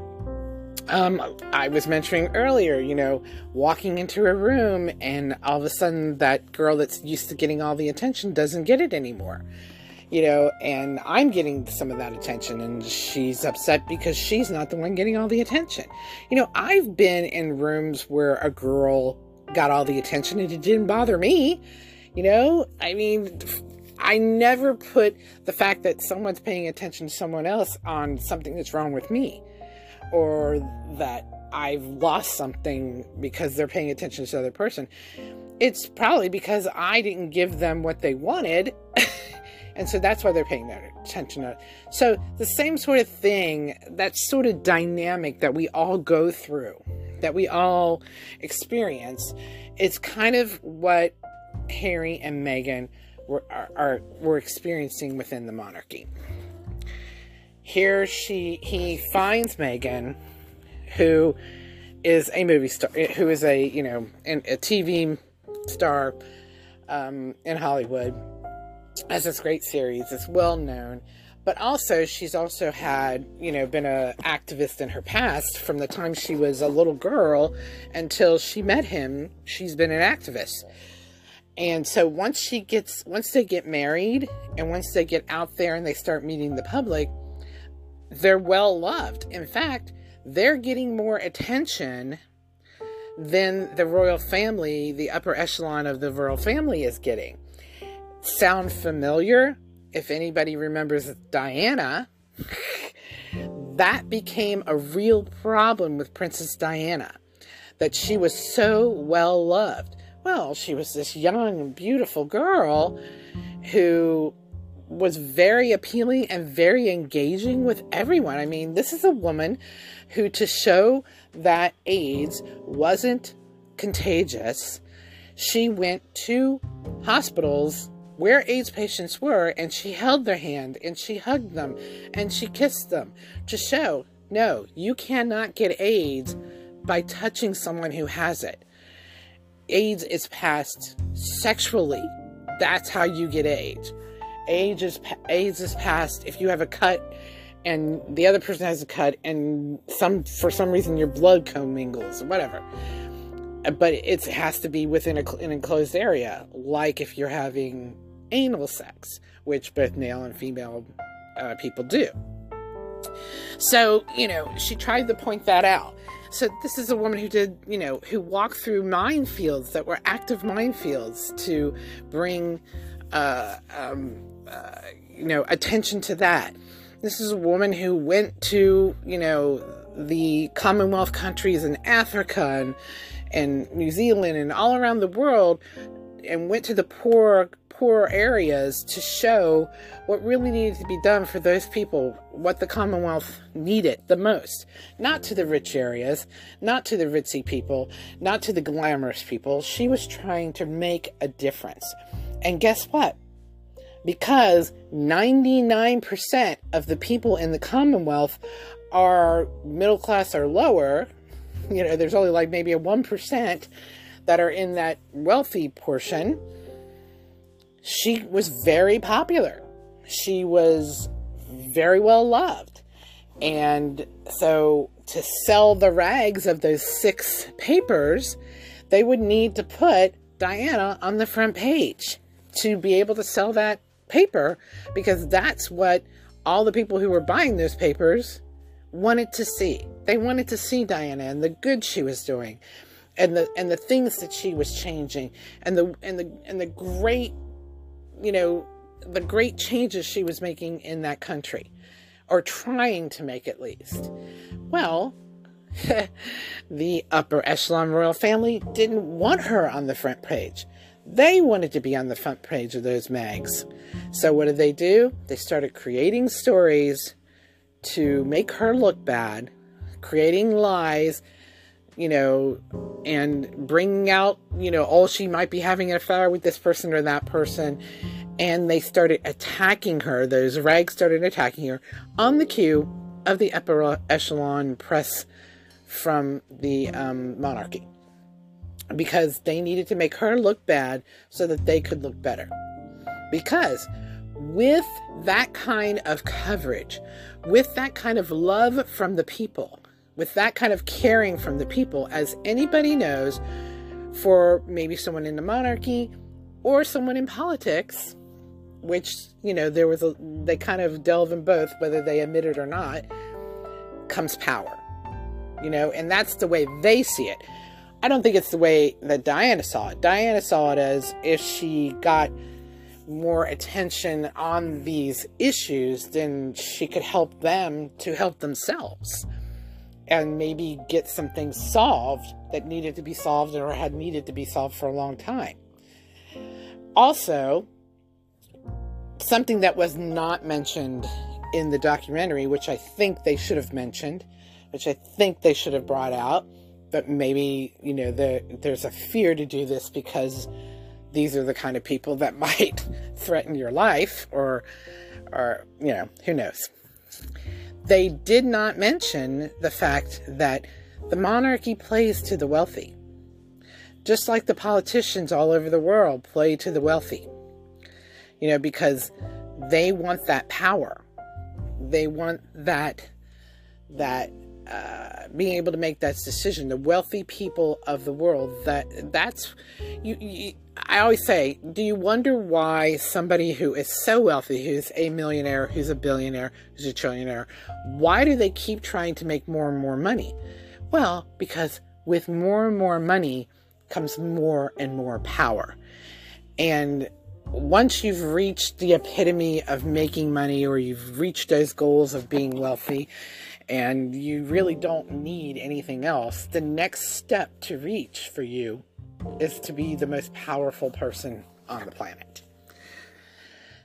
Speaker 1: Um, I was mentioning earlier, you know, walking into a room and all of a sudden that girl that's used to getting all the attention doesn't get it anymore. You know, and I'm getting some of that attention and she's upset because she's not the one getting all the attention. You know, I've been in rooms where a girl got all the attention and it didn't bother me. You know, I mean, I never put the fact that someone's paying attention to someone else on something that's wrong with me or that I've lost something because they're paying attention to the other person. It's probably because I didn't give them what they wanted. <laughs> and so that's why they're paying that attention. To so the same sort of thing, that sort of dynamic that we all go through, that we all experience, it's kind of what Harry and Meghan were, are, are, were experiencing within the monarchy. Here she he finds Meghan, who is a movie star, who is a you know a TV star um, in Hollywood. Has this great series. is well known, but also she's also had you know been a activist in her past from the time she was a little girl until she met him. She's been an activist. And so once she gets, once they get married and once they get out there and they start meeting the public, they're well loved. In fact, they're getting more attention than the royal family, the upper echelon of the royal family is getting. Sound familiar? If anybody remembers Diana, <laughs> that became a real problem with Princess Diana, that she was so well loved. Well, she was this young, beautiful girl who was very appealing and very engaging with everyone. I mean, this is a woman who, to show that AIDS wasn't contagious, she went to hospitals where AIDS patients were and she held their hand and she hugged them and she kissed them to show no, you cannot get AIDS by touching someone who has it. AIDS is passed sexually. That's how you get AIDS. AIDS is AIDS is passed if you have a cut and the other person has a cut and some for some reason your blood commingles or whatever. But it has to be within a, an enclosed area, like if you're having anal sex, which both male and female uh, people do. So, you know, she tried to point that out. So this is a woman who did, you know, who walked through minefields that were active minefields to bring, uh, um, uh, you know, attention to that. This is a woman who went to, you know, the Commonwealth countries in Africa and, and New Zealand and all around the world and went to the poor poor areas to show what really needed to be done for those people, what the Commonwealth needed the most. Not to the rich areas, not to the ritzy people, not to the glamorous people. She was trying to make a difference. And guess what? Because 99% of the people in the Commonwealth are middle class or lower, you know, there's only like maybe a 1% that are in that wealthy portion she was very popular. She was very well loved. And so to sell the rags of those six papers, they would need to put Diana on the front page to be able to sell that paper because that's what all the people who were buying those papers wanted to see. They wanted to see Diana and the good she was doing and the and the things that she was changing and the and the and the great you know, the great changes she was making in that country or trying to make at least. Well, <laughs> the upper echelon royal family didn't want her on the front page. They wanted to be on the front page of those mags. So what did they do? They started creating stories to make her look bad, creating lies, you know, and bringing out, you know, oh, she might be having an affair with this person or that person. And they started attacking her. Those rags started attacking her on the cue of the upper echelon press from the um, monarchy because they needed to make her look bad so that they could look better. Because with that kind of coverage, with that kind of love from the people, with that kind of caring from the people, as anybody knows, for maybe someone in the monarchy or someone in politics, which, you know, there was a, they kind of delve in both, whether they admit it or not, comes power you know, and that's the way they see it. I don't think it's the way that Diana saw it. Diana saw it as if she got more attention on these issues, then she could help them to help themselves and maybe get some things solved that needed to be solved or had needed to be solved for a long time. Also, something that was not mentioned in the documentary, which I think they should have mentioned, which I think they should have brought out. But maybe, you know, the, there's a fear to do this because these are the kind of people that <laughs> might threaten your life or, or, you know, who knows. They did not mention the fact that the monarchy plays to the wealthy, just like the politicians all over the world play to the wealthy. You know, because they want that power. They want that that uh, being able to make that decision the wealthy people of the world that that's you, you, i always say do you wonder why somebody who is so wealthy who's a millionaire who's a billionaire who's a trillionaire why do they keep trying to make more and more money? Well because with more and more money comes more and more power. And once you've reached the epitome of making money or you've reached those goals of being wealthy and you really don't need anything else, the next step to reach for you is to be the most powerful person on the planet.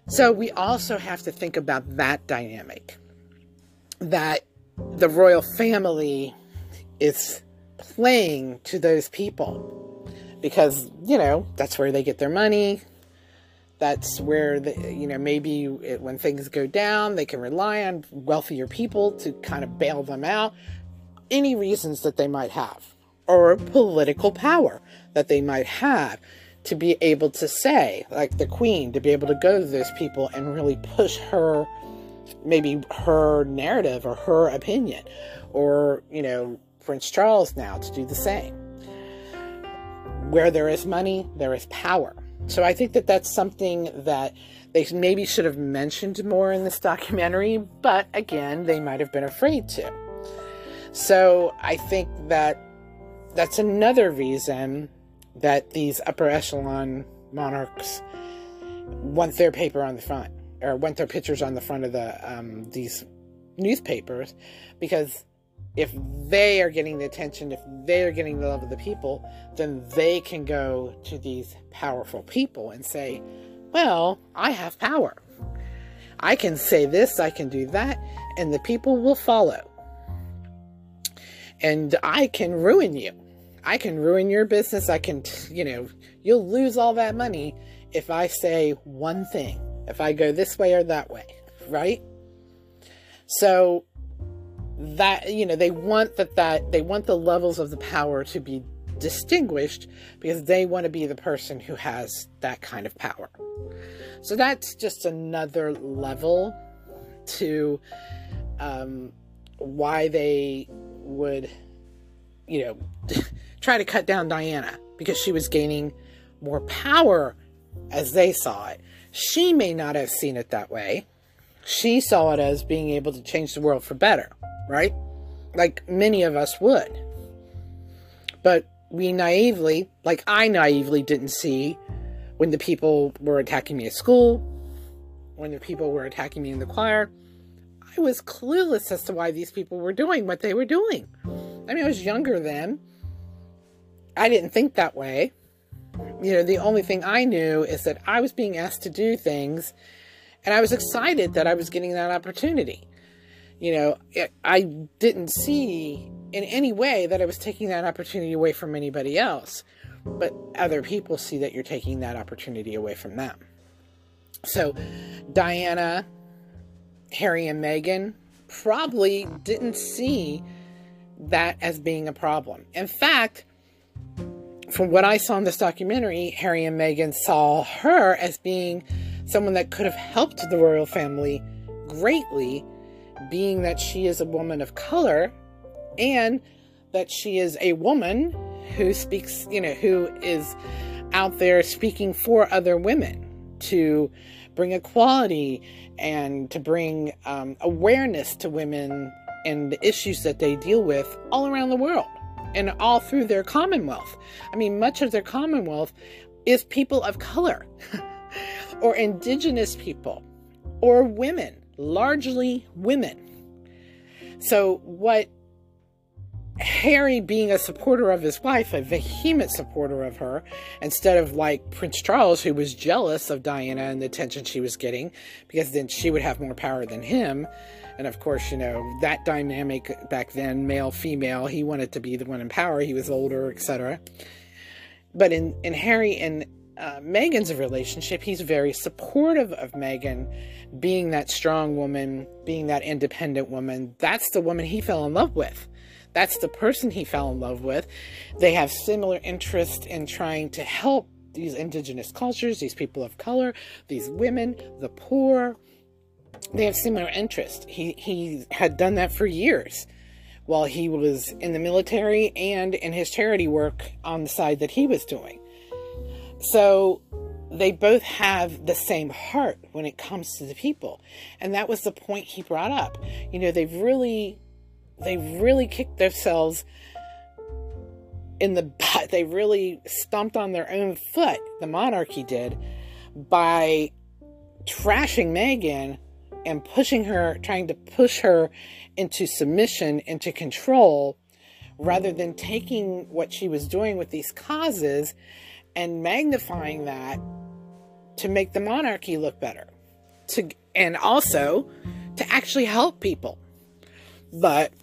Speaker 1: So we also have to think about that dynamic that the royal family is playing to those people because, you know, that's where they get their money, that's where the, you know maybe it, when things go down they can rely on wealthier people to kind of bail them out. Any reasons that they might have or political power that they might have to be able to say like the queen to be able to go to those people and really push her maybe her narrative or her opinion. Or you know prince charles now to do the same. Where there is money there is power so I think that that's something that they maybe should have mentioned more in this documentary, but again, they might have been afraid to. So I think that that's another reason that these upper echelon monarchs want their paper on the front or want their pictures on the front of the um, these newspapers because if they are getting the attention, if they are getting the love of the people, then they can go to these powerful people and say, Well, I have power. I can say this, I can do that, and the people will follow. And I can ruin you. I can ruin your business. I can, you know, you'll lose all that money if I say one thing, if I go this way or that way, right? So that you know they want that that they want the levels of the power to be distinguished because they want to be the person who has that kind of power. So that's just another level to um, why they would you know <laughs> try to cut down diana because she was gaining more power as they saw it. She may not have seen it that way she saw it as being able to change the world for better right? Like many of us would. But we naively, like I naively didn't see when the people were attacking me at school, when the people were attacking me in the choir. I was clueless as to why these people were doing what they were doing. I mean, I was younger then. I didn't think that way. You know, the only thing I knew is that I was being asked to do things, and I was excited that I was getting that opportunity. You know, I didn't see in any way that I was taking that opportunity away from anybody else, but other people see that you're taking that opportunity away from them. So, Diana, Harry, and Meghan probably didn't see that as being a problem. In fact, from what I saw in this documentary, Harry and Meghan saw her as being someone that could have helped the royal family greatly, being that she is a woman of color and that she is a woman who speaks, you know, who is out there speaking for other women to bring equality and to bring um, awareness to women and the issues that they deal with all around the world and all through their commonwealth. I mean, much of their commonwealth is people of color <laughs> or indigenous people or women, largely women. So, what Harry being a supporter of his wife, a vehement supporter of her, instead of like Prince Charles, who was jealous of Diana and the attention she was getting, because then she would have more power than him. And of course, you know, that dynamic back then, male, female, he wanted to be the one in power. He was older, etc. But in, in Harry and uh, Meghan's relationship, he's very supportive of Meghan being that strong woman, being that independent woman. That's the woman he fell in love with that's the person he fell in love with. They have similar interest in trying to help these indigenous cultures, these people of color, these women, the poor. They have similar interest. He he had done that for years while he was in the military and in his charity work on the side that he was doing. So they both have the same heart when it comes to the people. And that was the point he brought up. You know, they've really they really kicked themselves in the <laughs> butt. They really stomped on their own foot, the monarchy did, by trashing Meghan and pushing her, trying to push her into submission, into control, rather than taking what she was doing with these causes and magnifying that to make the monarchy look better. To and also to actually help people. But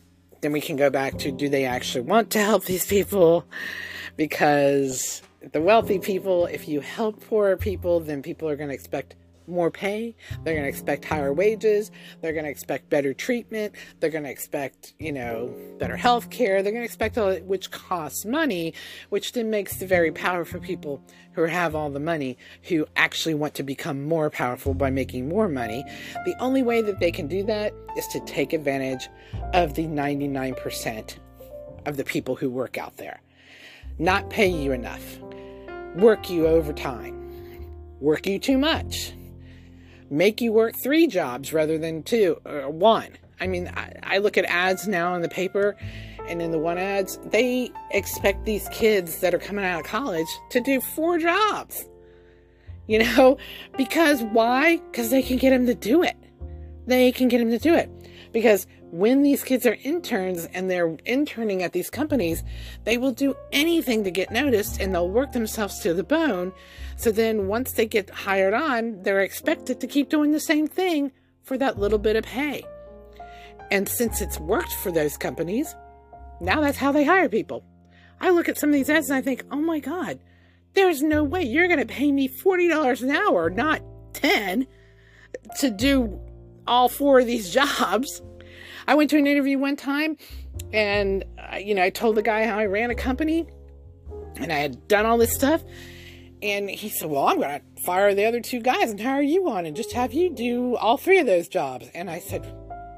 Speaker 1: then we can go back to do they actually want to help these people? Because the wealthy people, if you help poorer people, then people are going to expect more pay. They're going to expect higher wages. They're going to expect better treatment. They're going to expect, you know, better health care. They're going to expect all that, which costs money, which then makes the very powerful people who have all the money who actually want to become more powerful by making more money. The only way that they can do that is to take advantage of the 99% of the people who work out there. Not pay you enough, work you overtime, work you too much make you work three jobs rather than two or one. I mean, I, look at ads now in the paper and in the one ads, they expect these kids that are coming out of college to do four jobs. You know, because why? Because they can get them to do it. They can get them to do it. Because when these kids are interns and they're interning at these companies, they will do anything to get noticed and they'll work themselves to the bone. So then once they get hired on, they're expected to keep doing the same thing for that little bit of pay. And since it's worked for those companies, now that's how they hire people. I look at some of these ads and I think, oh my God, there's no way you're going to pay me $40 an hour, not 10 to do all four of these <laughs> jobs. I went to an interview one time and, uh, you know, I told the guy how I ran a company and I had done all this stuff. And he said, Well, I'm going to fire the other two guys and hire you on and just have you do all three of those jobs. And I said,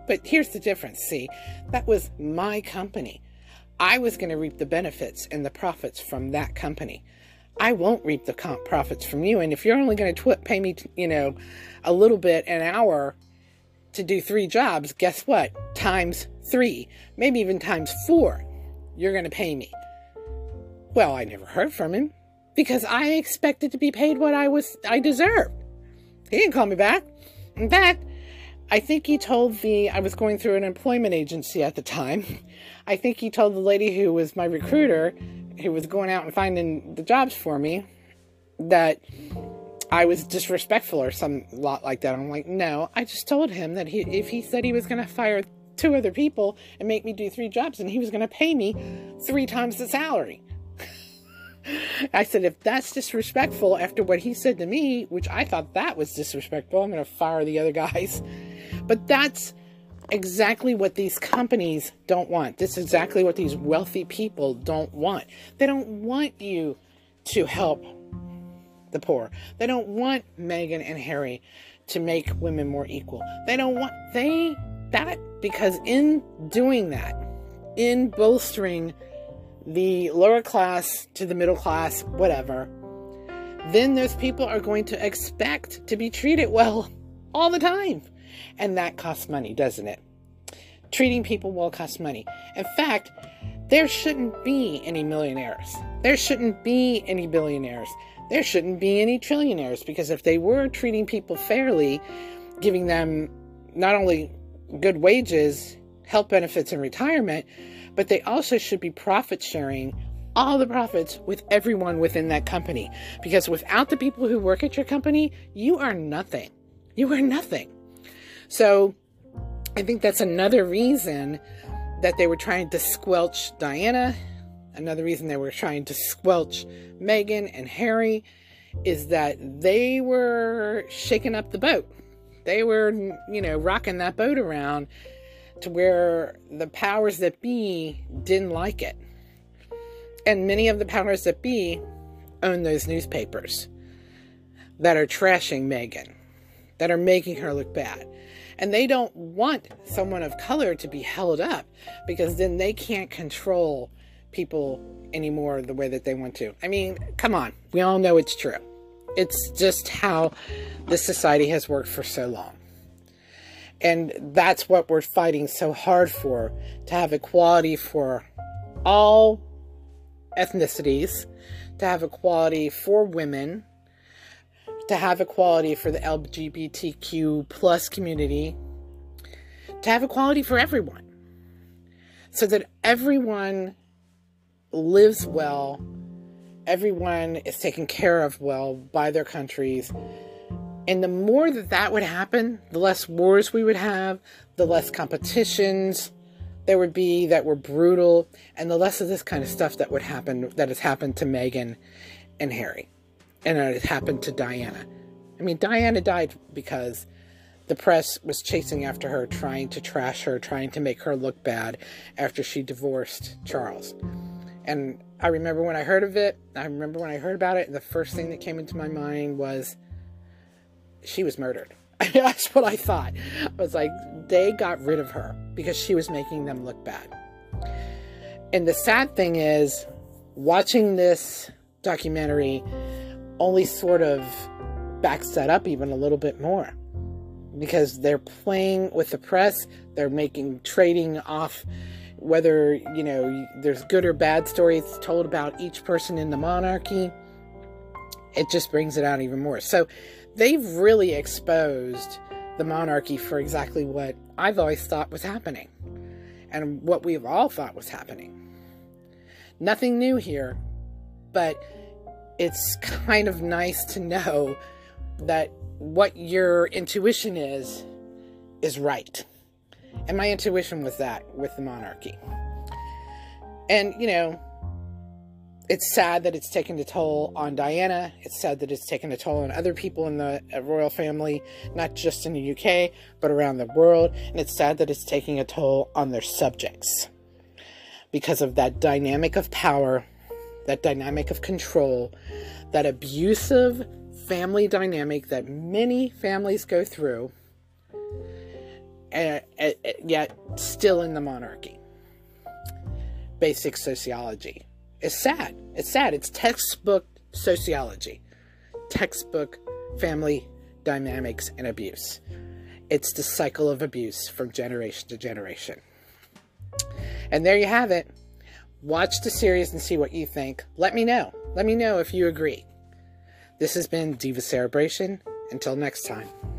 Speaker 1: But here's the difference. See, that was my company. I was going to reap the benefits and the profits from that company. I won't reap the profits from you. And if you're only going to pay me, you know, a little bit an hour to do three jobs, guess what? Times three, maybe even times four, you're going to pay me. Well, I never heard from him because I expected to be paid what I was I deserved. He didn't call me back. In fact, I think he told the, I was going through an employment agency at the time. <laughs> I think he told the lady who was my recruiter, who was going out and finding the jobs for me, that I was disrespectful or some lot like that. I'm like, no, I just told him that he, if he said he was going to fire two other people and make me do three jobs, and he was going to pay me three times the salary. <laughs> I said, if that's disrespectful after what he said to me, which I thought that was disrespectful, I'm going to fire the other guys. <laughs> But that's exactly what these companies don't want. This is exactly what these wealthy people don't want. They don't want you to help the poor. They don't want Meghan and Harry to make women more equal. They don't want they that because in doing that, in bolstering the lower class to the middle class, whatever, then those people are going to expect to be treated well <laughs> all the time. And that costs money, doesn't it? Treating people well costs money. In fact, there shouldn't be any millionaires. There shouldn't be any billionaires. There shouldn't be any trillionaires because if they were treating people fairly, giving them not only good wages, health benefits, and retirement, but they also should be profit sharing all the profits with everyone within that company. Because without the people who work at your company, you are nothing. You are nothing. So I think that's another reason that they were trying to squelch Diana. Another reason they were trying to squelch Meghan and Harry is that they were shaking up the boat. They were, you know, rocking that boat around to where the powers that be didn't like it. And many of the powers that be own those newspapers that are trashing Meghan, that are making her look bad. And they don't want someone of color to be held up because then they can't control people anymore the way that they want to. I mean, come on. We all know it's true. It's just how this society has worked for so long. And that's what we're fighting so hard for to have equality for all ethnicities, to have equality for women, to have equality for the LGBTQ plus community, to have equality for everyone, so that everyone lives well, everyone is taken care of well by their countries, and the more that that would happen, the less wars we would have, the less competitions there would be that were brutal, and the less of this kind of stuff that would happen that has happened to Meghan and Harry. And it has happened to Diana. I mean, Diana died because the press was chasing after her, trying to trash her, trying to make her look bad after she divorced Charles. And I remember when I heard of it, I remember when I heard about it, the first thing that came into my mind was she was murdered. <laughs> That's what I thought. I was like, they got rid of her because she was making them look bad. And the sad thing is, watching this documentary only sort of backs that up even a little bit more because they're playing with the press, they're making trading off whether, you know, there's good or bad stories told about each person in the monarchy. It just brings it out even more. So they've really exposed the monarchy for exactly what I've always thought was happening and what we've all thought was happening. Nothing new here, but it's <laughs> kind of nice to know that what your intuition is, is right. And my intuition was that with the monarchy. And, you know, it's sad that it's taken a toll on Diana. It's sad that it's taken a toll on other people in the uh, royal family, not just in the UK, but around the world. And it's sad that it's taking a toll on their subjects because of that dynamic of power, that dynamic of control, that abusive family dynamic that many families go through, and, and, yet still in the monarchy. Basic sociology it's sad. It's sad. It's textbook sociology, textbook family dynamics and abuse. It's the cycle of abuse from generation to generation. And there you have it. Watch the series and see what you think. Let me know. Let me know if you agree. This has been Diva Cerebration. Until next time.